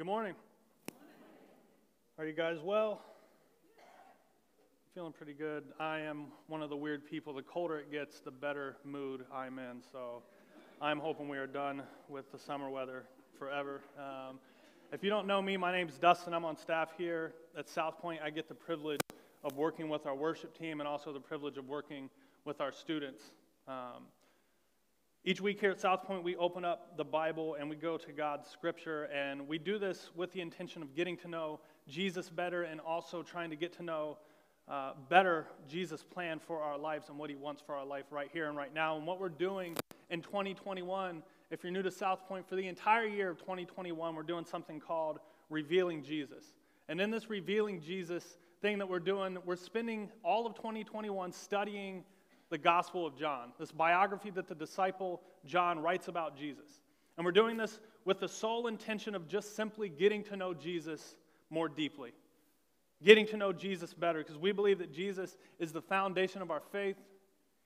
Good morning. Are you guys well? Feeling pretty good. I am one of the weird people. The colder it gets, the better mood I'm in. So I'm hoping we are done with the summer weather forever. Um, if you don't know me, my name is Dustin. I'm on staff here at South Point. I get the privilege of working with our worship team and also the privilege of working with our students. Um, each week here at South Point, we open up the Bible and we go to God's scripture, and we do this with the intention of getting to know Jesus better and also trying to get to know uh, better Jesus' plan for our lives and what He wants for our life right here and right now. And what we're doing in 2021, if you're new to South Point, for the entire year of 2021, we're doing something called Revealing Jesus. And in this Revealing Jesus thing that we're doing, we're spending all of 2021 studying the Gospel of John, this biography that the disciple John writes about Jesus. And we're doing this with the sole intention of just simply getting to know Jesus more deeply, getting to know Jesus better, because we believe that Jesus is the foundation of our faith.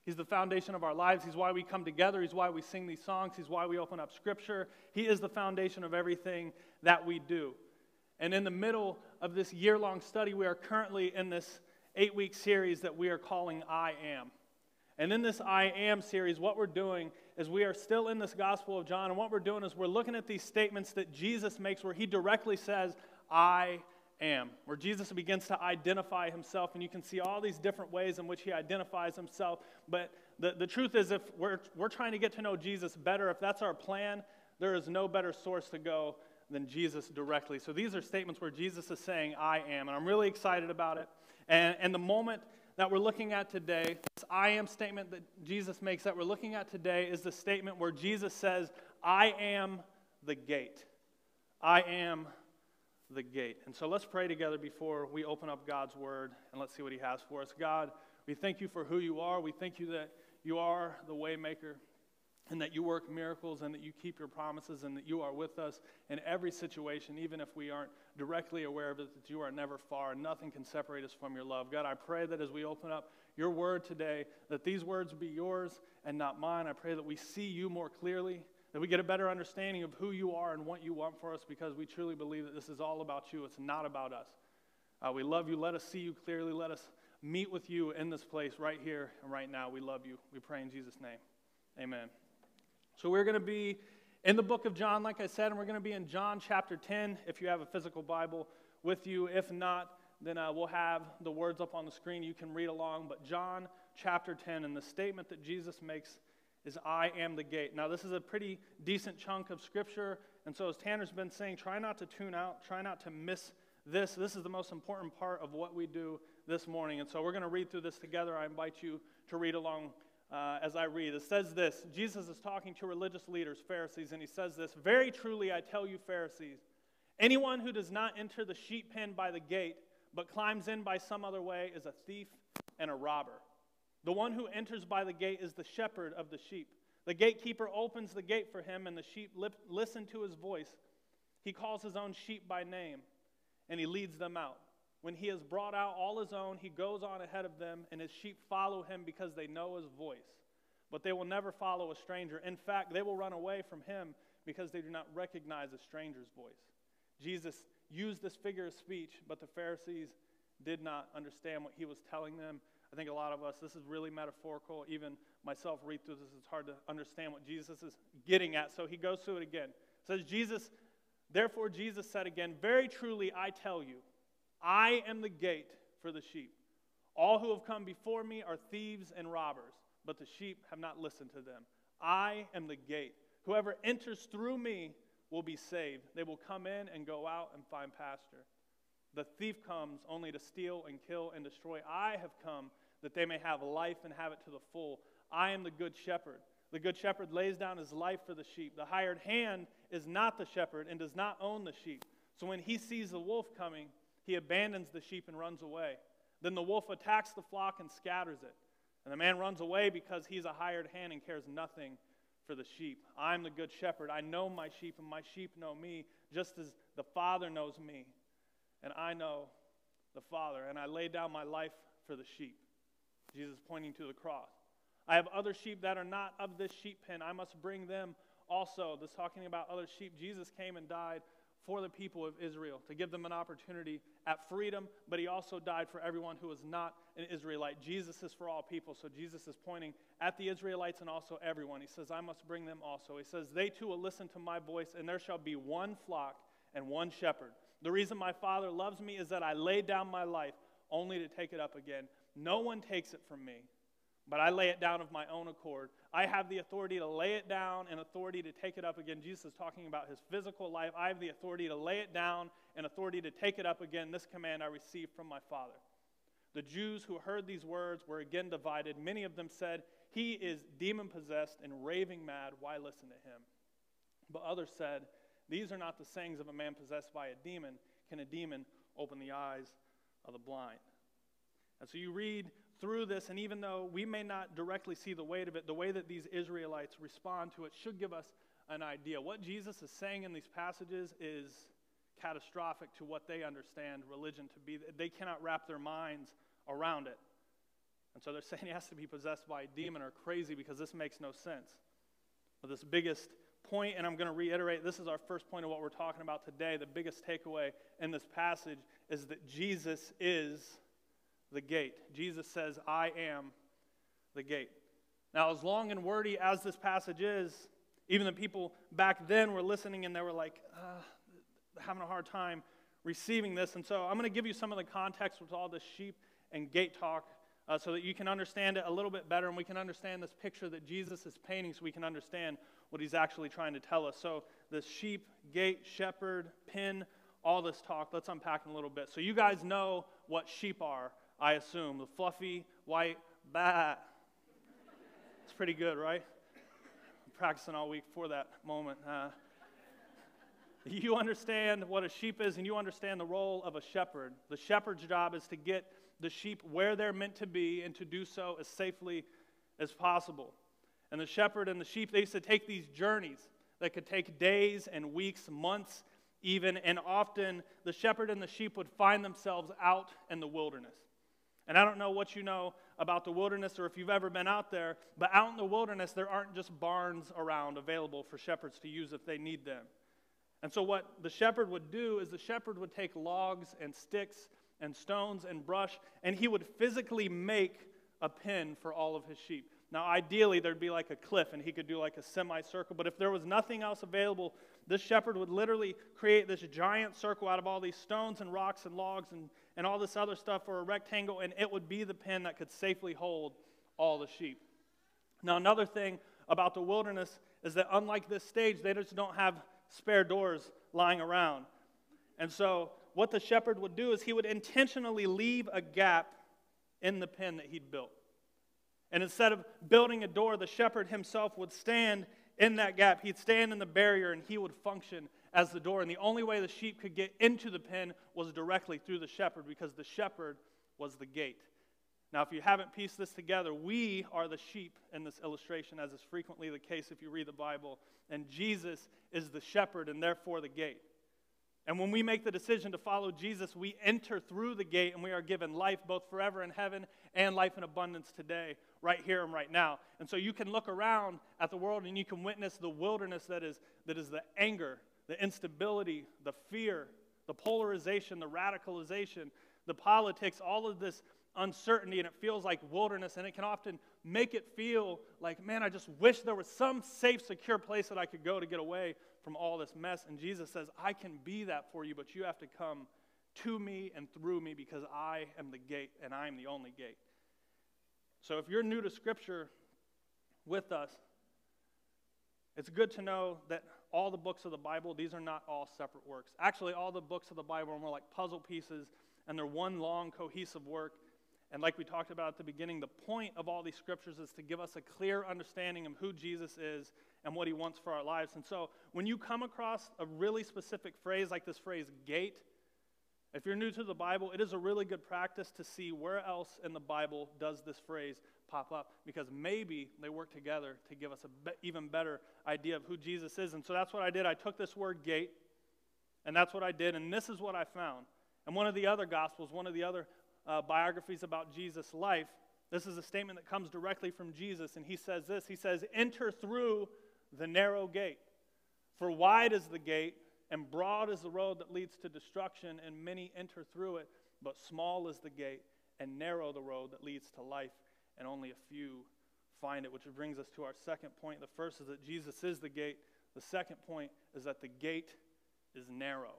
He's the foundation of our lives. He's why we come together. He's why we sing these songs. He's why we open up Scripture. He is the foundation of everything that we do. And in the middle of this year long study, we are currently in this eight week series that we are calling I Am. And in this I Am series, what we're doing is we are still in this Gospel of John, and what we're doing is we're looking at these statements that Jesus makes where he directly says, I am, where Jesus begins to identify himself, and you can see all these different ways in which he identifies himself. But the, the truth is, if we're, we're trying to get to know Jesus better, if that's our plan, there is no better source to go than Jesus directly. So these are statements where Jesus is saying, I am, and I'm really excited about it. And, and the moment that we're looking at today, this I am statement that Jesus makes that we're looking at today, is the statement where Jesus says, I am the gate. I am the gate. And so let's pray together before we open up God's word and let's see what he has for us. God, we thank you for who you are. We thank you that you are the waymaker and that you work miracles and that you keep your promises and that you are with us in every situation, even if we aren't directly aware of it, that you are never far and nothing can separate us from your love. God, I pray that as we open up your word today, that these words be yours and not mine. I pray that we see you more clearly, that we get a better understanding of who you are and what you want for us because we truly believe that this is all about you. It's not about us. Uh, we love you. Let us see you clearly. Let us meet with you in this place right here and right now. We love you. We pray in Jesus' name. Amen. So we're going to be in the book of John, like I said, and we're going to be in John chapter 10 if you have a physical Bible with you. If not, then uh, we'll have the words up on the screen. You can read along. But John chapter 10, and the statement that Jesus makes is, I am the gate. Now, this is a pretty decent chunk of scripture. And so, as Tanner's been saying, try not to tune out, try not to miss this. This is the most important part of what we do this morning. And so, we're going to read through this together. I invite you to read along uh, as I read. It says this Jesus is talking to religious leaders, Pharisees, and he says this Very truly, I tell you, Pharisees, anyone who does not enter the sheep pen by the gate, but climbs in by some other way, is a thief and a robber. The one who enters by the gate is the shepherd of the sheep. The gatekeeper opens the gate for him, and the sheep lip, listen to his voice. He calls his own sheep by name, and he leads them out. When he has brought out all his own, he goes on ahead of them, and his sheep follow him because they know his voice. But they will never follow a stranger. In fact, they will run away from him because they do not recognize a stranger's voice. Jesus used this figure of speech, but the Pharisees did not understand what he was telling them. I think a lot of us, this is really metaphorical. Even myself read through this, it's hard to understand what Jesus is getting at. So he goes through it again. It says, Jesus, therefore Jesus said again, Very truly I tell you, I am the gate for the sheep. All who have come before me are thieves and robbers, but the sheep have not listened to them. I am the gate. Whoever enters through me will be saved. They will come in and go out and find pasture. The thief comes only to steal and kill and destroy. I have come that they may have life and have it to the full. I am the good shepherd. The good shepherd lays down his life for the sheep. The hired hand is not the shepherd and does not own the sheep. So when he sees the wolf coming, he abandons the sheep and runs away. Then the wolf attacks the flock and scatters it. And the man runs away because he's a hired hand and cares nothing for the sheep. I'm the good shepherd. I know my sheep, and my sheep know me, just as the Father knows me. And I know the Father, and I lay down my life for the sheep. Jesus pointing to the cross. I have other sheep that are not of this sheep pen. I must bring them also. This talking about other sheep. Jesus came and died for the people of Israel, to give them an opportunity at freedom, but he also died for everyone who was not an Israelite. Jesus is for all people, so Jesus is pointing at the Israelites and also everyone. He says, I must bring them also. He says, They too will listen to my voice, and there shall be one flock and one shepherd. The reason my Father loves me is that I lay down my life only to take it up again. No one takes it from me, but I lay it down of my own accord. I have the authority to lay it down and authority to take it up again. Jesus is talking about his physical life. I have the authority to lay it down and authority to take it up again. This command I received from my Father. The Jews who heard these words were again divided. Many of them said, He is demon possessed and raving mad. Why listen to him? But others said, These are not the sayings of a man possessed by a demon. Can a demon open the eyes of the blind? And so you read through this, and even though we may not directly see the weight of it, the way that these Israelites respond to it should give us an idea. What Jesus is saying in these passages is catastrophic to what they understand religion to be. They cannot wrap their minds around it. And so they're saying he has to be possessed by a demon or crazy because this makes no sense. But this biggest point, and I'm going to reiterate this is our first point of what we're talking about today. The biggest takeaway in this passage is that Jesus is the gate. Jesus says, I am the gate. Now, as long and wordy as this passage is, even the people back then were listening and they were like, uh, having a hard time receiving this. And so I'm going to give you some of the context with all this sheep and gate talk uh, so that you can understand it a little bit better and we can understand this picture that Jesus is painting so we can understand what he's actually trying to tell us. So, the sheep, gate, shepherd, pin, all this talk, let's unpack in a little bit. So, you guys know what sheep are. I assume. The fluffy, white, bat. It's pretty good, right? I'm practicing all week for that moment. Uh, you understand what a sheep is, and you understand the role of a shepherd. The shepherd's job is to get the sheep where they're meant to be and to do so as safely as possible. And the shepherd and the sheep, they used to take these journeys that could take days and weeks, months even, and often the shepherd and the sheep would find themselves out in the wilderness. And I don't know what you know about the wilderness or if you've ever been out there, but out in the wilderness, there aren't just barns around available for shepherds to use if they need them. And so, what the shepherd would do is the shepherd would take logs and sticks and stones and brush, and he would physically make a pen for all of his sheep. Now, ideally, there'd be like a cliff and he could do like a semicircle, but if there was nothing else available, this shepherd would literally create this giant circle out of all these stones and rocks and logs and, and all this other stuff for a rectangle, and it would be the pen that could safely hold all the sheep. Now, another thing about the wilderness is that unlike this stage, they just don't have spare doors lying around. And so, what the shepherd would do is he would intentionally leave a gap in the pen that he'd built. And instead of building a door, the shepherd himself would stand in that gap. He'd stand in the barrier and he would function as the door. And the only way the sheep could get into the pen was directly through the shepherd because the shepherd was the gate. Now, if you haven't pieced this together, we are the sheep in this illustration, as is frequently the case if you read the Bible. And Jesus is the shepherd and therefore the gate. And when we make the decision to follow Jesus, we enter through the gate and we are given life both forever in heaven and life in abundance today, right here and right now. And so you can look around at the world and you can witness the wilderness that is, that is the anger, the instability, the fear, the polarization, the radicalization, the politics, all of this uncertainty, and it feels like wilderness, and it can often make it feel like, man, I just wish there was some safe, secure place that I could go to get away from all this mess. And Jesus says, I can be that for you, but you have to come to me and through me because I am the gate and I am the only gate. So if you're new to Scripture with us, it's good to know that all the books of the Bible, these are not all separate works. Actually, all the books of the Bible are more like puzzle pieces, and they're one long, cohesive work. And like we talked about at the beginning, the point of all these scriptures is to give us a clear understanding of who Jesus is and what he wants for our lives. And so when you come across a really specific phrase like this phrase, gate, if you're new to the Bible, it is a really good practice to see where else in the Bible does this phrase pop up because maybe they work together to give us a be- even better idea of who Jesus is. And so that's what I did. I took this word gate, and that's what I did, and this is what I found. And one of the other gospels, one of the other uh, biographies about Jesus' life, this is a statement that comes directly from Jesus, and he says this He says, Enter through the narrow gate. For wide is the gate, And broad is the road that leads to destruction, and many enter through it. But small is the gate, and narrow the road that leads to life, and only a few find it. Which brings us to our second point. The first is that Jesus is the gate. The second point is that the gate is narrow.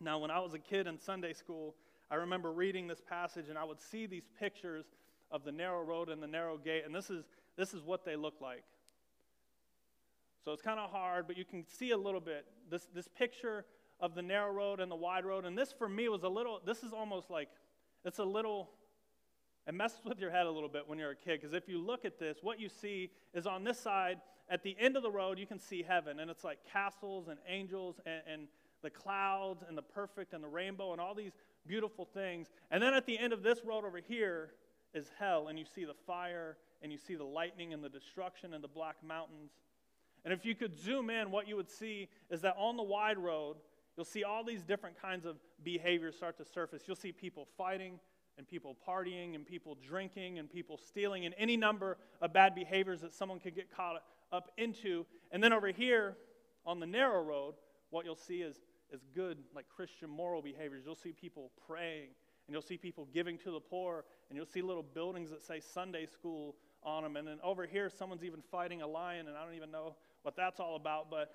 Now, when I was a kid in Sunday school, I remember reading this passage, and I would see these pictures of the narrow road and the narrow gate, and this is, this is what they look like. So it's kind of hard, but you can see a little bit. This, this picture of the narrow road and the wide road, and this for me was a little, this is almost like, it's a little, it messes with your head a little bit when you're a kid, because if you look at this, what you see is on this side, at the end of the road, you can see heaven, and it's like castles and angels and, and the clouds and the perfect and the rainbow and all these beautiful things. And then at the end of this road over here is hell, and you see the fire, and you see the lightning and the destruction and the black mountains. And if you could zoom in, what you would see is that on the wide road, you'll see all these different kinds of behaviors start to surface. You'll see people fighting, and people partying, and people drinking, and people stealing, and any number of bad behaviors that someone could get caught up into. And then over here on the narrow road, what you'll see is, is good, like Christian moral behaviors. You'll see people praying, and you'll see people giving to the poor, and you'll see little buildings that say Sunday school on them. And then over here, someone's even fighting a lion, and I don't even know what that's all about. But,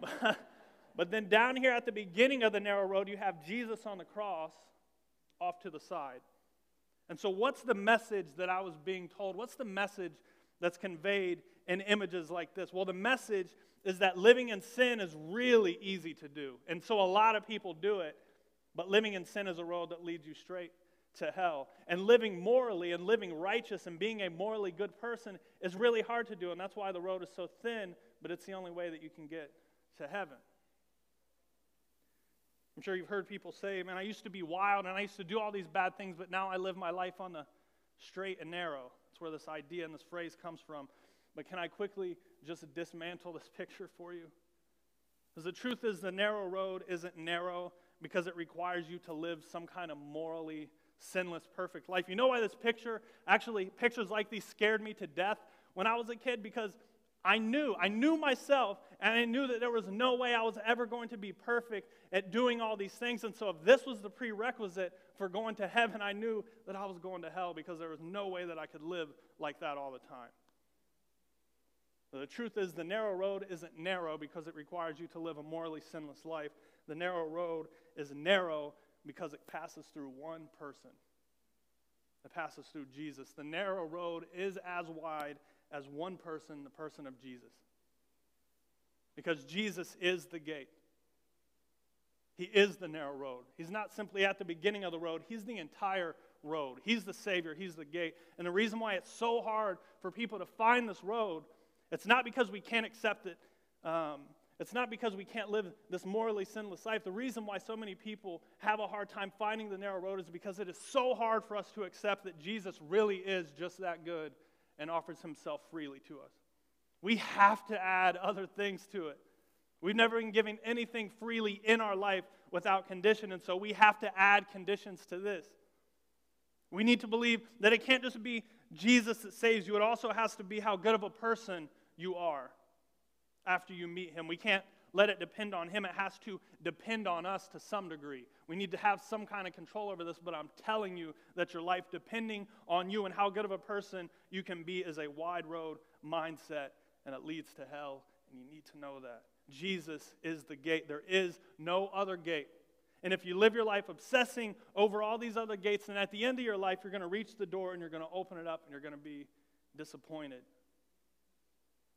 but, but then down here at the beginning of the narrow road, you have Jesus on the cross off to the side. And so, what's the message that I was being told? What's the message that's conveyed in images like this? Well, the message is that living in sin is really easy to do. And so a lot of people do it, but living in sin is a road that leads you straight to hell. And living morally and living righteous and being a morally good person is really hard to do. And that's why the road is so thin, but it's the only way that you can get to heaven. I'm sure you've heard people say, man, I used to be wild and I used to do all these bad things, but now I live my life on the straight and narrow. That's where this idea and this phrase comes from. But can I quickly just dismantle this picture for you? Because the truth is, the narrow road isn't narrow because it requires you to live some kind of morally sinless, perfect life. You know why this picture, actually, pictures like these scared me to death when I was a kid? Because I knew, I knew myself, and I knew that there was no way I was ever going to be perfect at doing all these things. And so, if this was the prerequisite for going to heaven, I knew that I was going to hell because there was no way that I could live like that all the time. The truth is, the narrow road isn't narrow because it requires you to live a morally sinless life. The narrow road is narrow because it passes through one person. It passes through Jesus. The narrow road is as wide as one person, the person of Jesus. Because Jesus is the gate. He is the narrow road. He's not simply at the beginning of the road, He's the entire road. He's the Savior, He's the gate. And the reason why it's so hard for people to find this road it's not because we can't accept it. Um, it's not because we can't live this morally sinless life. The reason why so many people have a hard time finding the narrow road is because it is so hard for us to accept that Jesus really is just that good and offers himself freely to us. We have to add other things to it. We've never been giving anything freely in our life without condition, and so we have to add conditions to this. We need to believe that it can't just be Jesus that saves you, it also has to be how good of a person you are after you meet him. We can't let it depend on him. It has to depend on us to some degree. We need to have some kind of control over this, but I'm telling you that your life depending on you and how good of a person you can be is a wide road mindset, and it leads to hell, and you need to know that. Jesus is the gate. There is no other gate. And if you live your life obsessing over all these other gates, then at the end of your life, you're going to reach the door and you're going to open it up and you're going to be disappointed.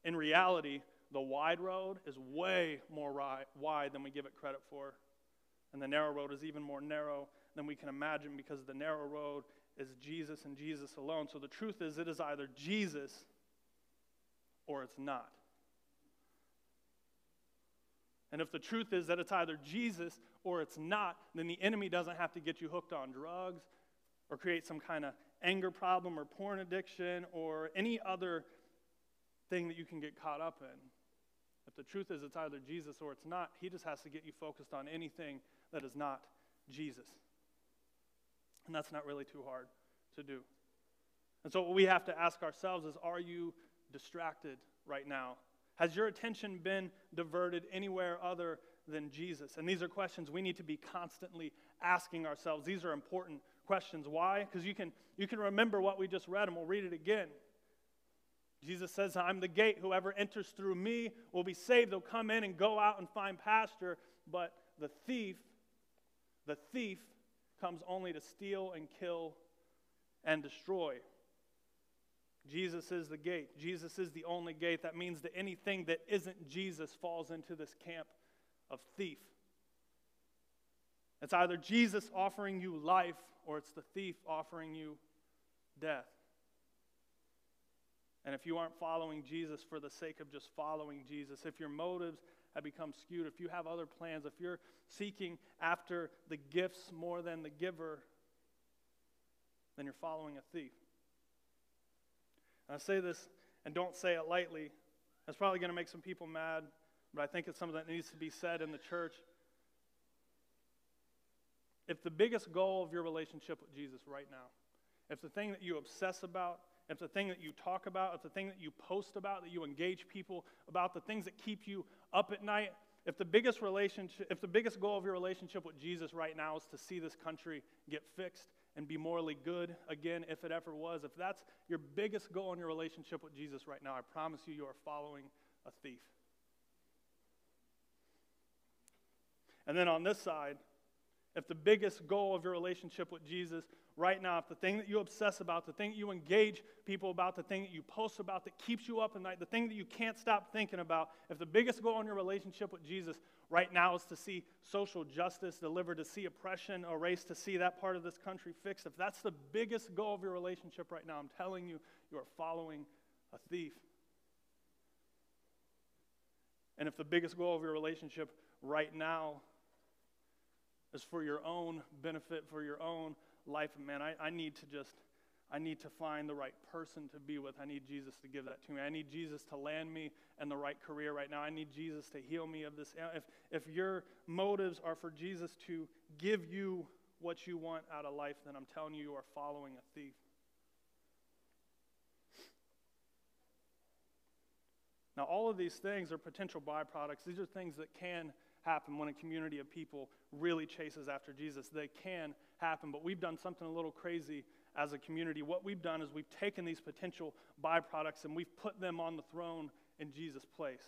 In reality, the wide road is way more wide than we give it credit for. And the narrow road is even more narrow than we can imagine because the narrow road is Jesus and Jesus alone. So the truth is, it is either Jesus or it's not. And if the truth is that it's either Jesus or it's not, then the enemy doesn't have to get you hooked on drugs or create some kind of anger problem or porn addiction or any other thing that you can get caught up in. The truth is it's either Jesus or it's not, he just has to get you focused on anything that is not Jesus. And that's not really too hard to do. And so, what we have to ask ourselves is are you distracted right now? Has your attention been diverted anywhere other than Jesus? And these are questions we need to be constantly asking ourselves. These are important questions. Why? Because you can, you can remember what we just read, and we'll read it again. Jesus says, I'm the gate. Whoever enters through me will be saved. They'll come in and go out and find pasture. But the thief, the thief comes only to steal and kill and destroy. Jesus is the gate. Jesus is the only gate. That means that anything that isn't Jesus falls into this camp of thief. It's either Jesus offering you life or it's the thief offering you death. And if you aren't following Jesus for the sake of just following Jesus, if your motives have become skewed, if you have other plans, if you're seeking after the gifts more than the giver, then you're following a thief. And I say this and don't say it lightly. That's probably going to make some people mad, but I think it's something that needs to be said in the church. If the biggest goal of your relationship with Jesus right now, if the thing that you obsess about, if the thing that you talk about, It's the thing that you post about, that you engage people about, the things that keep you up at night, if the biggest relationship, if the biggest goal of your relationship with Jesus right now is to see this country get fixed and be morally good again, if it ever was, if that's your biggest goal in your relationship with Jesus right now, I promise you, you are following a thief. And then on this side, if the biggest goal of your relationship with Jesus right now, if the thing that you obsess about, the thing that you engage people about, the thing that you post about that keeps you up at night, the thing that you can't stop thinking about, if the biggest goal in your relationship with Jesus right now is to see social justice delivered, to see oppression erased, to see that part of this country fixed, if that's the biggest goal of your relationship right now, I'm telling you, you are following a thief. And if the biggest goal of your relationship right now is for your own benefit, for your own life, man, I, I need to just, I need to find the right person to be with. I need Jesus to give that to me. I need Jesus to land me in the right career right now. I need Jesus to heal me of this. If, if your motives are for Jesus to give you what you want out of life, then I'm telling you, you are following a thief. Now, all of these things are potential byproducts. These are things that can happen when a community of people really chases after Jesus. They can happen, but we've done something a little crazy as a community. What we've done is we've taken these potential byproducts and we've put them on the throne in Jesus' place.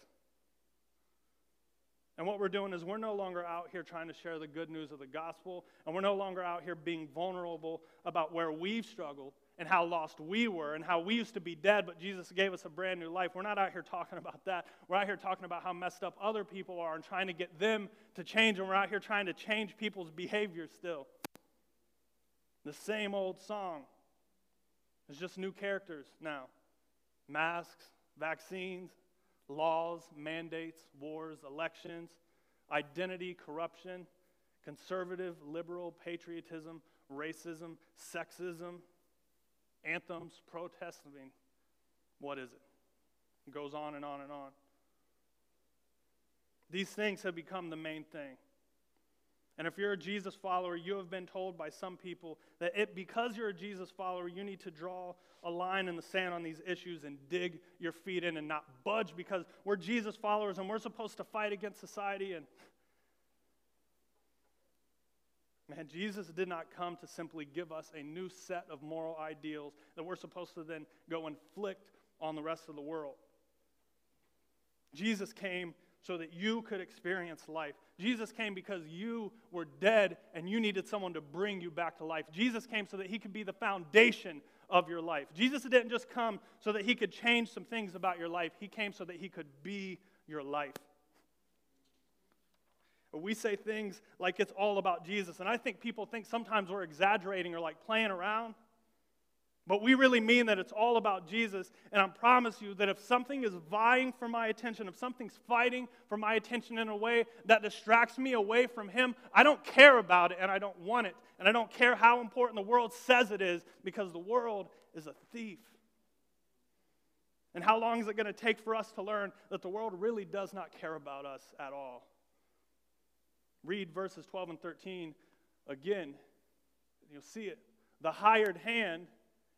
And what we're doing is we're no longer out here trying to share the good news of the gospel, and we're no longer out here being vulnerable about where we've struggled and how lost we were and how we used to be dead, but Jesus gave us a brand new life. We're not out here talking about that. We're out here talking about how messed up other people are and trying to get them to change, and we're out here trying to change people's behavior still. The same old song. It's just new characters now masks, vaccines, laws, mandates, wars, elections, identity, corruption, conservative, liberal, patriotism, racism, sexism, anthems, mean, what is it? It goes on and on and on. These things have become the main thing. And if you're a Jesus follower, you have been told by some people that it, because you're a Jesus follower, you need to draw a line in the sand on these issues and dig your feet in and not budge because we're Jesus followers and we're supposed to fight against society. And Man, Jesus did not come to simply give us a new set of moral ideals that we're supposed to then go inflict on the rest of the world. Jesus came so that you could experience life. Jesus came because you were dead and you needed someone to bring you back to life. Jesus came so that he could be the foundation of your life. Jesus didn't just come so that he could change some things about your life, he came so that he could be your life. But we say things like it's all about Jesus. And I think people think sometimes we're exaggerating or like playing around. But we really mean that it's all about Jesus. And I promise you that if something is vying for my attention, if something's fighting for my attention in a way that distracts me away from Him, I don't care about it and I don't want it. And I don't care how important the world says it is because the world is a thief. And how long is it going to take for us to learn that the world really does not care about us at all? Read verses 12 and 13 again. You'll see it. The hired hand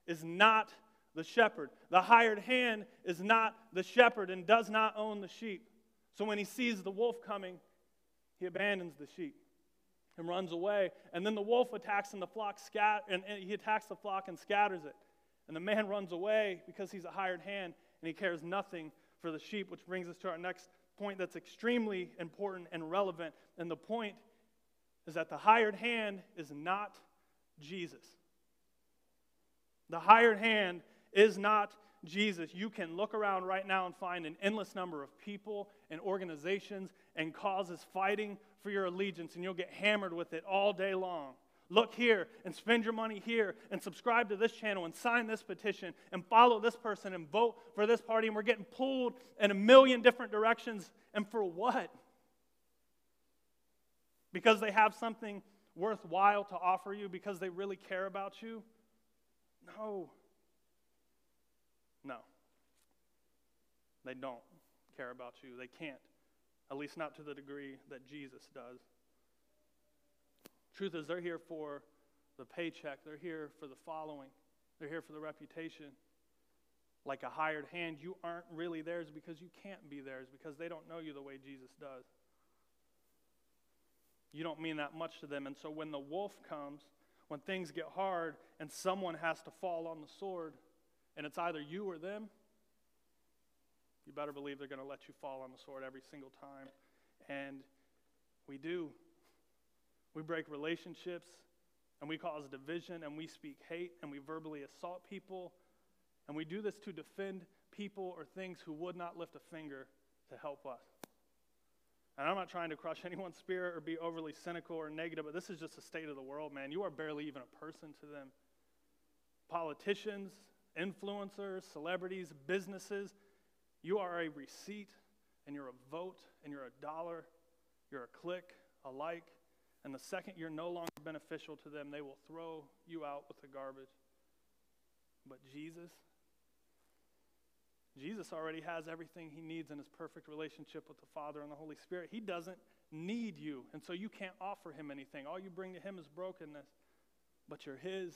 is not the shepherd. The hired hand is not the shepherd and does not own the sheep. So when he sees the wolf coming, he abandons the sheep and runs away. And then the wolf attacks and the flock scat- and, and he attacks the flock and scatters it. And the man runs away because he's a hired hand and he cares nothing for the sheep, which brings us to our next point that's extremely important and relevant. And the point is that the hired hand is not Jesus. The hired hand is not Jesus. You can look around right now and find an endless number of people and organizations and causes fighting for your allegiance, and you'll get hammered with it all day long. Look here and spend your money here and subscribe to this channel and sign this petition and follow this person and vote for this party. And we're getting pulled in a million different directions. And for what? Because they have something worthwhile to offer you? Because they really care about you? No. No. They don't care about you. They can't, at least not to the degree that Jesus does. Truth is, they're here for the paycheck, they're here for the following, they're here for the reputation. Like a hired hand, you aren't really theirs because you can't be theirs because they don't know you the way Jesus does. You don't mean that much to them. And so when the wolf comes, when things get hard and someone has to fall on the sword, and it's either you or them, you better believe they're going to let you fall on the sword every single time. And we do. We break relationships, and we cause division, and we speak hate, and we verbally assault people. And we do this to defend people or things who would not lift a finger to help us. And I'm not trying to crush anyone's spirit or be overly cynical or negative, but this is just the state of the world, man. You are barely even a person to them. Politicians, influencers, celebrities, businesses, you are a receipt and you're a vote and you're a dollar, you're a click, a like, and the second you're no longer beneficial to them, they will throw you out with the garbage. But Jesus, Jesus already has everything he needs in his perfect relationship with the Father and the Holy Spirit. He doesn't need you, and so you can't offer him anything. All you bring to him is brokenness, but you're his.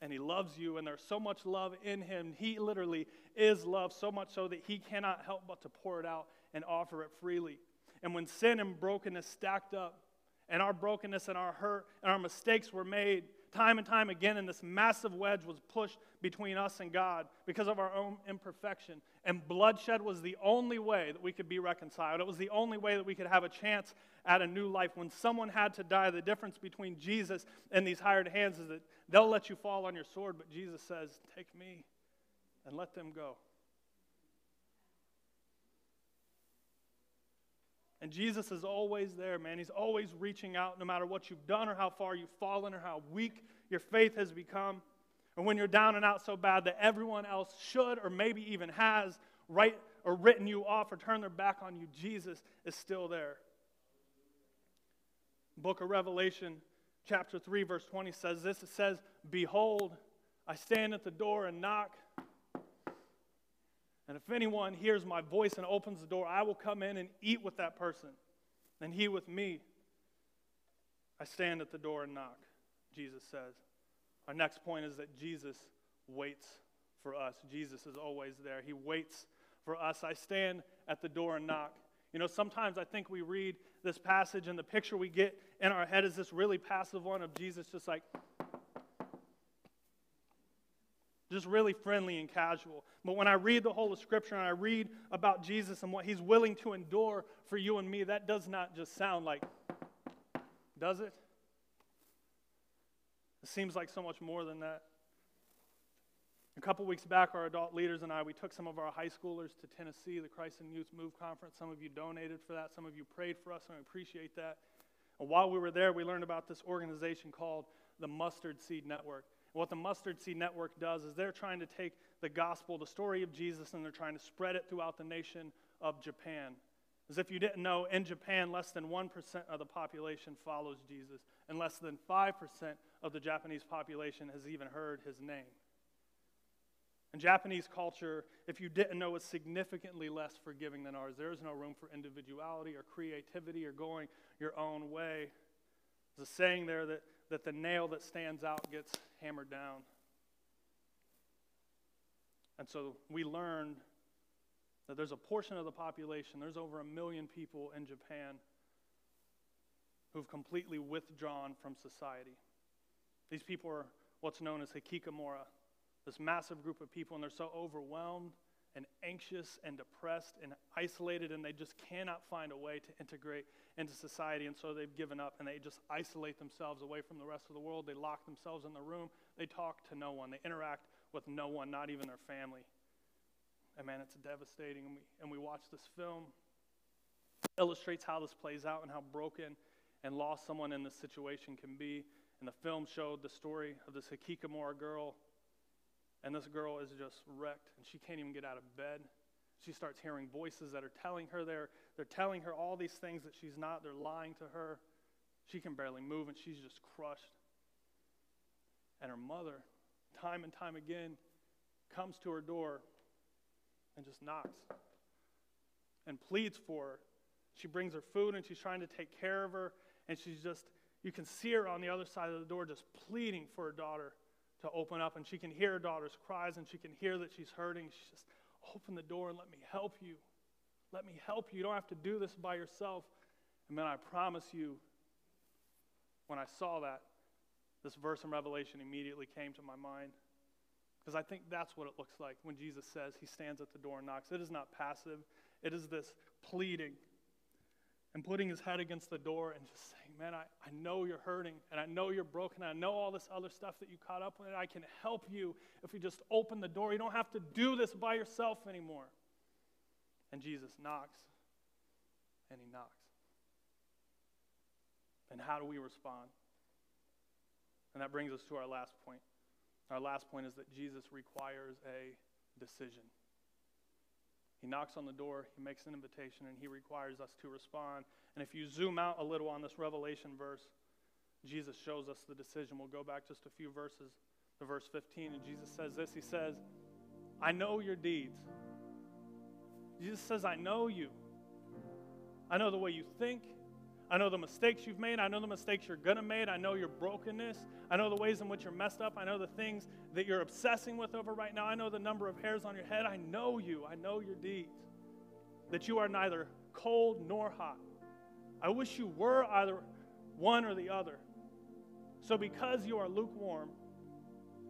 And he loves you, and there's so much love in him. He literally is love, so much so that he cannot help but to pour it out and offer it freely. And when sin and brokenness stacked up, and our brokenness and our hurt and our mistakes were made time and time again, and this massive wedge was pushed between us and God because of our own imperfection. And bloodshed was the only way that we could be reconciled. It was the only way that we could have a chance at a new life. When someone had to die, the difference between Jesus and these hired hands is that they'll let you fall on your sword, but Jesus says, Take me and let them go. And Jesus is always there, man. He's always reaching out no matter what you've done or how far you've fallen or how weak your faith has become. Or when you're down and out so bad that everyone else should or maybe even has right or written you off or turned their back on you, Jesus is still there. Book of Revelation, chapter 3, verse 20 says this it says, Behold, I stand at the door and knock. And if anyone hears my voice and opens the door, I will come in and eat with that person, and he with me. I stand at the door and knock, Jesus says. Our next point is that Jesus waits for us. Jesus is always there. He waits for us. I stand at the door and knock. You know, sometimes I think we read this passage and the picture we get in our head is this really passive one of Jesus just like, just really friendly and casual. But when I read the whole of Scripture and I read about Jesus and what he's willing to endure for you and me, that does not just sound like, does it? It seems like so much more than that. A couple weeks back, our adult leaders and I, we took some of our high schoolers to Tennessee, the Christ in Youth Move Conference. Some of you donated for that, some of you prayed for us, and I appreciate that. And while we were there, we learned about this organization called the Mustard Seed Network. What the Mustard Seed Network does is they're trying to take the gospel, the story of Jesus, and they're trying to spread it throughout the nation of Japan. As if you didn't know, in Japan, less than 1% of the population follows Jesus, and less than 5% of the Japanese population has even heard his name. In Japanese culture, if you didn't know, is significantly less forgiving than ours. There is no room for individuality or creativity or going your own way. There's a saying there that, that the nail that stands out gets hammered down. And so we learned that there's a portion of the population, there's over a million people in Japan who've completely withdrawn from society. These people are what's known as hikikomori, this massive group of people, and they're so overwhelmed and anxious and depressed and isolated, and they just cannot find a way to integrate into society. And so they've given up and they just isolate themselves away from the rest of the world. They lock themselves in the room. They talk to no one. They interact with no one, not even their family. And man, it's devastating. And we, and we watch this film. It illustrates how this plays out and how broken and lost someone in this situation can be. And the film showed the story of this Hikikomori girl. And this girl is just wrecked, and she can't even get out of bed. She starts hearing voices that are telling her they're, they're telling her all these things that she's not. They're lying to her. She can barely move, and she's just crushed. And her mother, time and time again, comes to her door and just knocks and pleads for her. She brings her food and she's trying to take care of her. And she's just, you can see her on the other side of the door just pleading for her daughter to open up. And she can hear her daughter's cries and she can hear that she's hurting. She just, open the door and let me help you. Let me help you. You don't have to do this by yourself. And man, I promise you, when I saw that, this verse in Revelation immediately came to my mind. Because I think that's what it looks like when Jesus says he stands at the door and knocks. It is not passive, it is this pleading and putting his head against the door and just saying, Man, I, I know you're hurting and I know you're broken. I know all this other stuff that you caught up with. I can help you if you just open the door. You don't have to do this by yourself anymore. And Jesus knocks and he knocks. And how do we respond? And that brings us to our last point. Our last point is that Jesus requires a decision. He knocks on the door, he makes an invitation, and he requires us to respond. And if you zoom out a little on this Revelation verse, Jesus shows us the decision. We'll go back just a few verses to verse 15, and Jesus says this He says, I know your deeds. Jesus says, I know you. I know the way you think. I know the mistakes you've made. I know the mistakes you're going to make. I know your brokenness. I know the ways in which you're messed up. I know the things that you're obsessing with over right now. I know the number of hairs on your head. I know you. I know your deeds. That you are neither cold nor hot. I wish you were either one or the other. So, because you are lukewarm,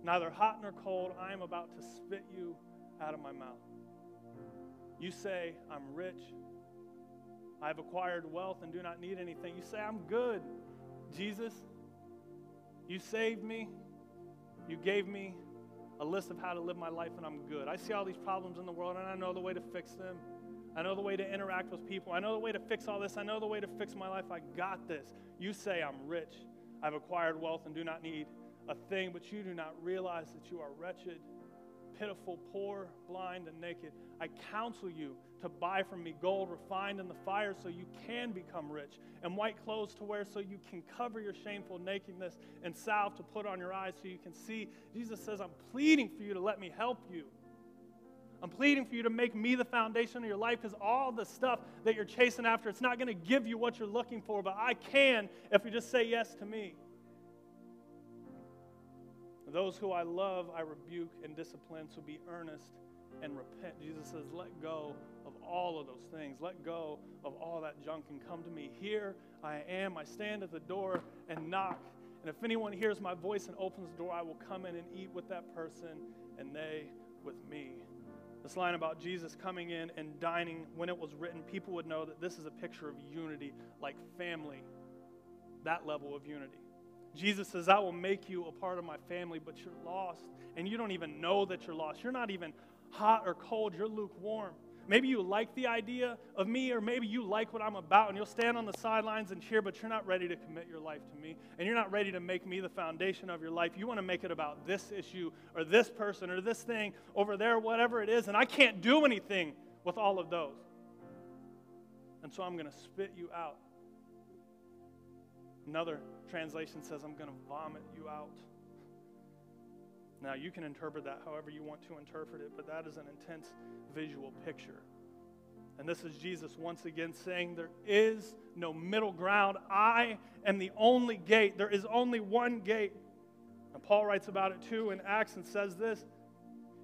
neither hot nor cold, I am about to spit you out of my mouth. You say, I'm rich, I've acquired wealth and do not need anything. You say, I'm good. Jesus, you saved me. You gave me a list of how to live my life, and I'm good. I see all these problems in the world, and I know the way to fix them. I know the way to interact with people. I know the way to fix all this. I know the way to fix my life. I got this. You say, I'm rich. I've acquired wealth and do not need a thing, but you do not realize that you are wretched pitiful, poor, blind, and naked. I counsel you to buy from me gold refined in the fire so you can become rich, and white clothes to wear so you can cover your shameful nakedness, and salve to put on your eyes so you can see. Jesus says, I'm pleading for you to let me help you. I'm pleading for you to make me the foundation of your life because all the stuff that you're chasing after, it's not going to give you what you're looking for, but I can if you just say yes to me. Those who I love, I rebuke and discipline, so be earnest and repent. Jesus says, let go of all of those things. Let go of all that junk and come to me. Here I am. I stand at the door and knock. And if anyone hears my voice and opens the door, I will come in and eat with that person and they with me. This line about Jesus coming in and dining, when it was written, people would know that this is a picture of unity, like family, that level of unity. Jesus says, I will make you a part of my family, but you're lost. And you don't even know that you're lost. You're not even hot or cold, you're lukewarm. Maybe you like the idea of me, or maybe you like what I'm about, and you'll stand on the sidelines and cheer, but you're not ready to commit your life to me, and you're not ready to make me the foundation of your life. You want to make it about this issue, or this person, or this thing over there, whatever it is, and I can't do anything with all of those. And so I'm going to spit you out. Another translation says, I'm going to vomit you out. Now, you can interpret that however you want to interpret it, but that is an intense visual picture. And this is Jesus once again saying, There is no middle ground. I am the only gate. There is only one gate. And Paul writes about it too in Acts and says this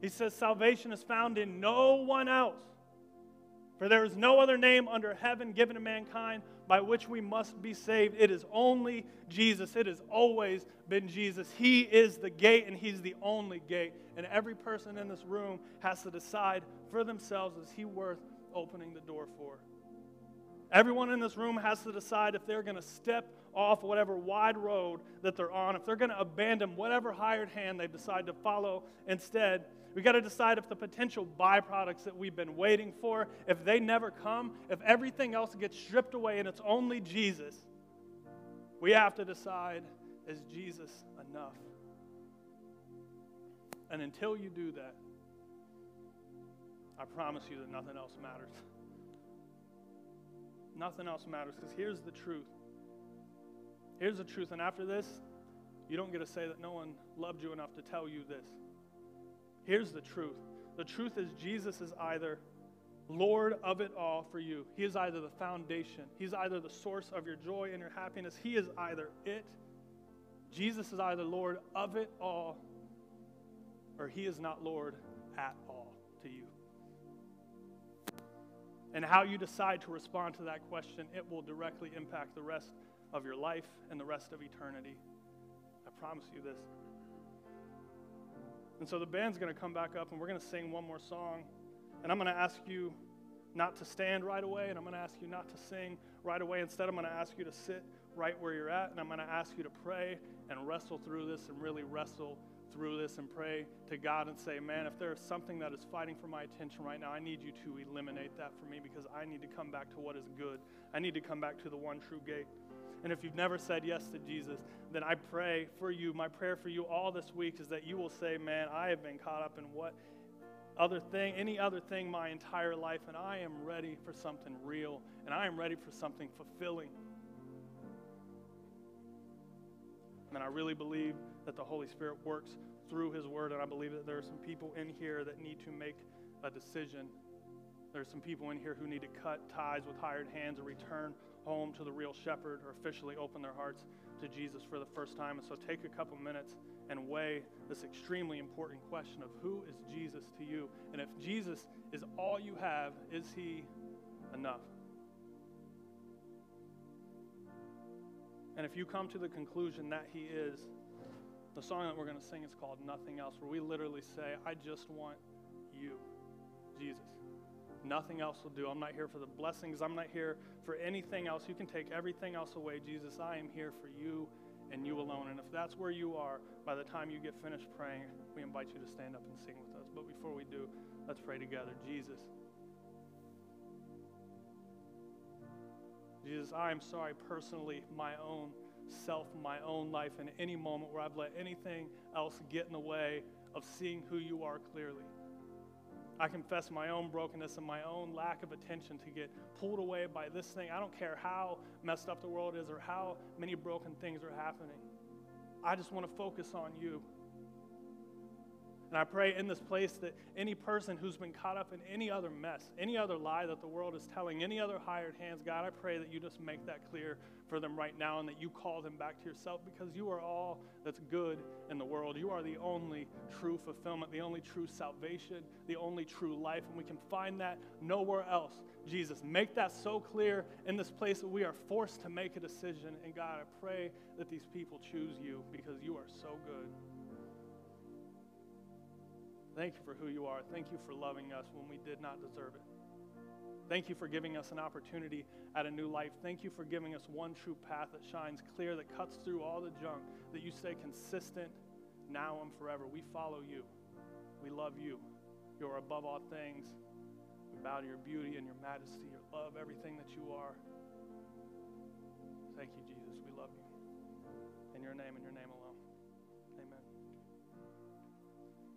He says, Salvation is found in no one else. For there is no other name under heaven given to mankind by which we must be saved. It is only Jesus. It has always been Jesus. He is the gate, and He's the only gate. And every person in this room has to decide for themselves is He worth opening the door for? Everyone in this room has to decide if they're going to step off whatever wide road that they're on, if they're going to abandon whatever hired hand they've decided to follow instead. We got to decide if the potential byproducts that we've been waiting for, if they never come, if everything else gets stripped away and it's only Jesus, we have to decide is Jesus enough? And until you do that, I promise you that nothing else matters. Nothing else matters because here's the truth. Here's the truth. And after this, you don't get to say that no one loved you enough to tell you this. Here's the truth the truth is, Jesus is either Lord of it all for you, He is either the foundation, He's either the source of your joy and your happiness. He is either it. Jesus is either Lord of it all, or He is not Lord at all to you. And how you decide to respond to that question, it will directly impact the rest of your life and the rest of eternity. I promise you this. And so the band's going to come back up and we're going to sing one more song. And I'm going to ask you not to stand right away, and I'm going to ask you not to sing right away. Instead, I'm going to ask you to sit right where you're at, and I'm going to ask you to pray and wrestle through this and really wrestle through this and pray to God and say, Man, if there is something that is fighting for my attention right now, I need you to eliminate that for me because I need to come back to what is good. I need to come back to the one true gate. And if you've never said yes to Jesus, then I pray for you. My prayer for you all this week is that you will say, Man, I have been caught up in what other thing, any other thing my entire life, and I am ready for something real, and I am ready for something fulfilling. And I really believe that the Holy Spirit works through His Word, and I believe that there are some people in here that need to make a decision. There are some people in here who need to cut ties with hired hands or return home to the real shepherd or officially open their hearts to Jesus for the first time. And so take a couple minutes and weigh this extremely important question of who is Jesus to you? And if Jesus is all you have, is he enough? And if you come to the conclusion that he is, the song that we're going to sing is called Nothing Else, where we literally say, I just want you, Jesus. Nothing else will do. I'm not here for the blessings. I'm not here for anything else. You can take everything else away, Jesus. I am here for you and you alone. And if that's where you are, by the time you get finished praying, we invite you to stand up and sing with us. But before we do, let's pray together. Jesus. Jesus, I am sorry personally, my own self, my own life, in any moment where I've let anything else get in the way of seeing who you are clearly. I confess my own brokenness and my own lack of attention to get pulled away by this thing. I don't care how messed up the world is or how many broken things are happening. I just want to focus on you. And I pray in this place that any person who's been caught up in any other mess, any other lie that the world is telling, any other hired hands, God, I pray that you just make that clear for them right now and that you call them back to yourself because you are all that's good in the world. You are the only true fulfillment, the only true salvation, the only true life, and we can find that nowhere else. Jesus, make that so clear in this place that we are forced to make a decision. And God, I pray that these people choose you because you are so good. Thank you for who you are. Thank you for loving us when we did not deserve it. Thank you for giving us an opportunity at a new life. Thank you for giving us one true path that shines clear, that cuts through all the junk, that you stay consistent now and forever. We follow you. We love you. You're above all things. We bow to your beauty and your majesty, your love, everything that you are. Thank you, Jesus. We love you. In your name, in your name alone.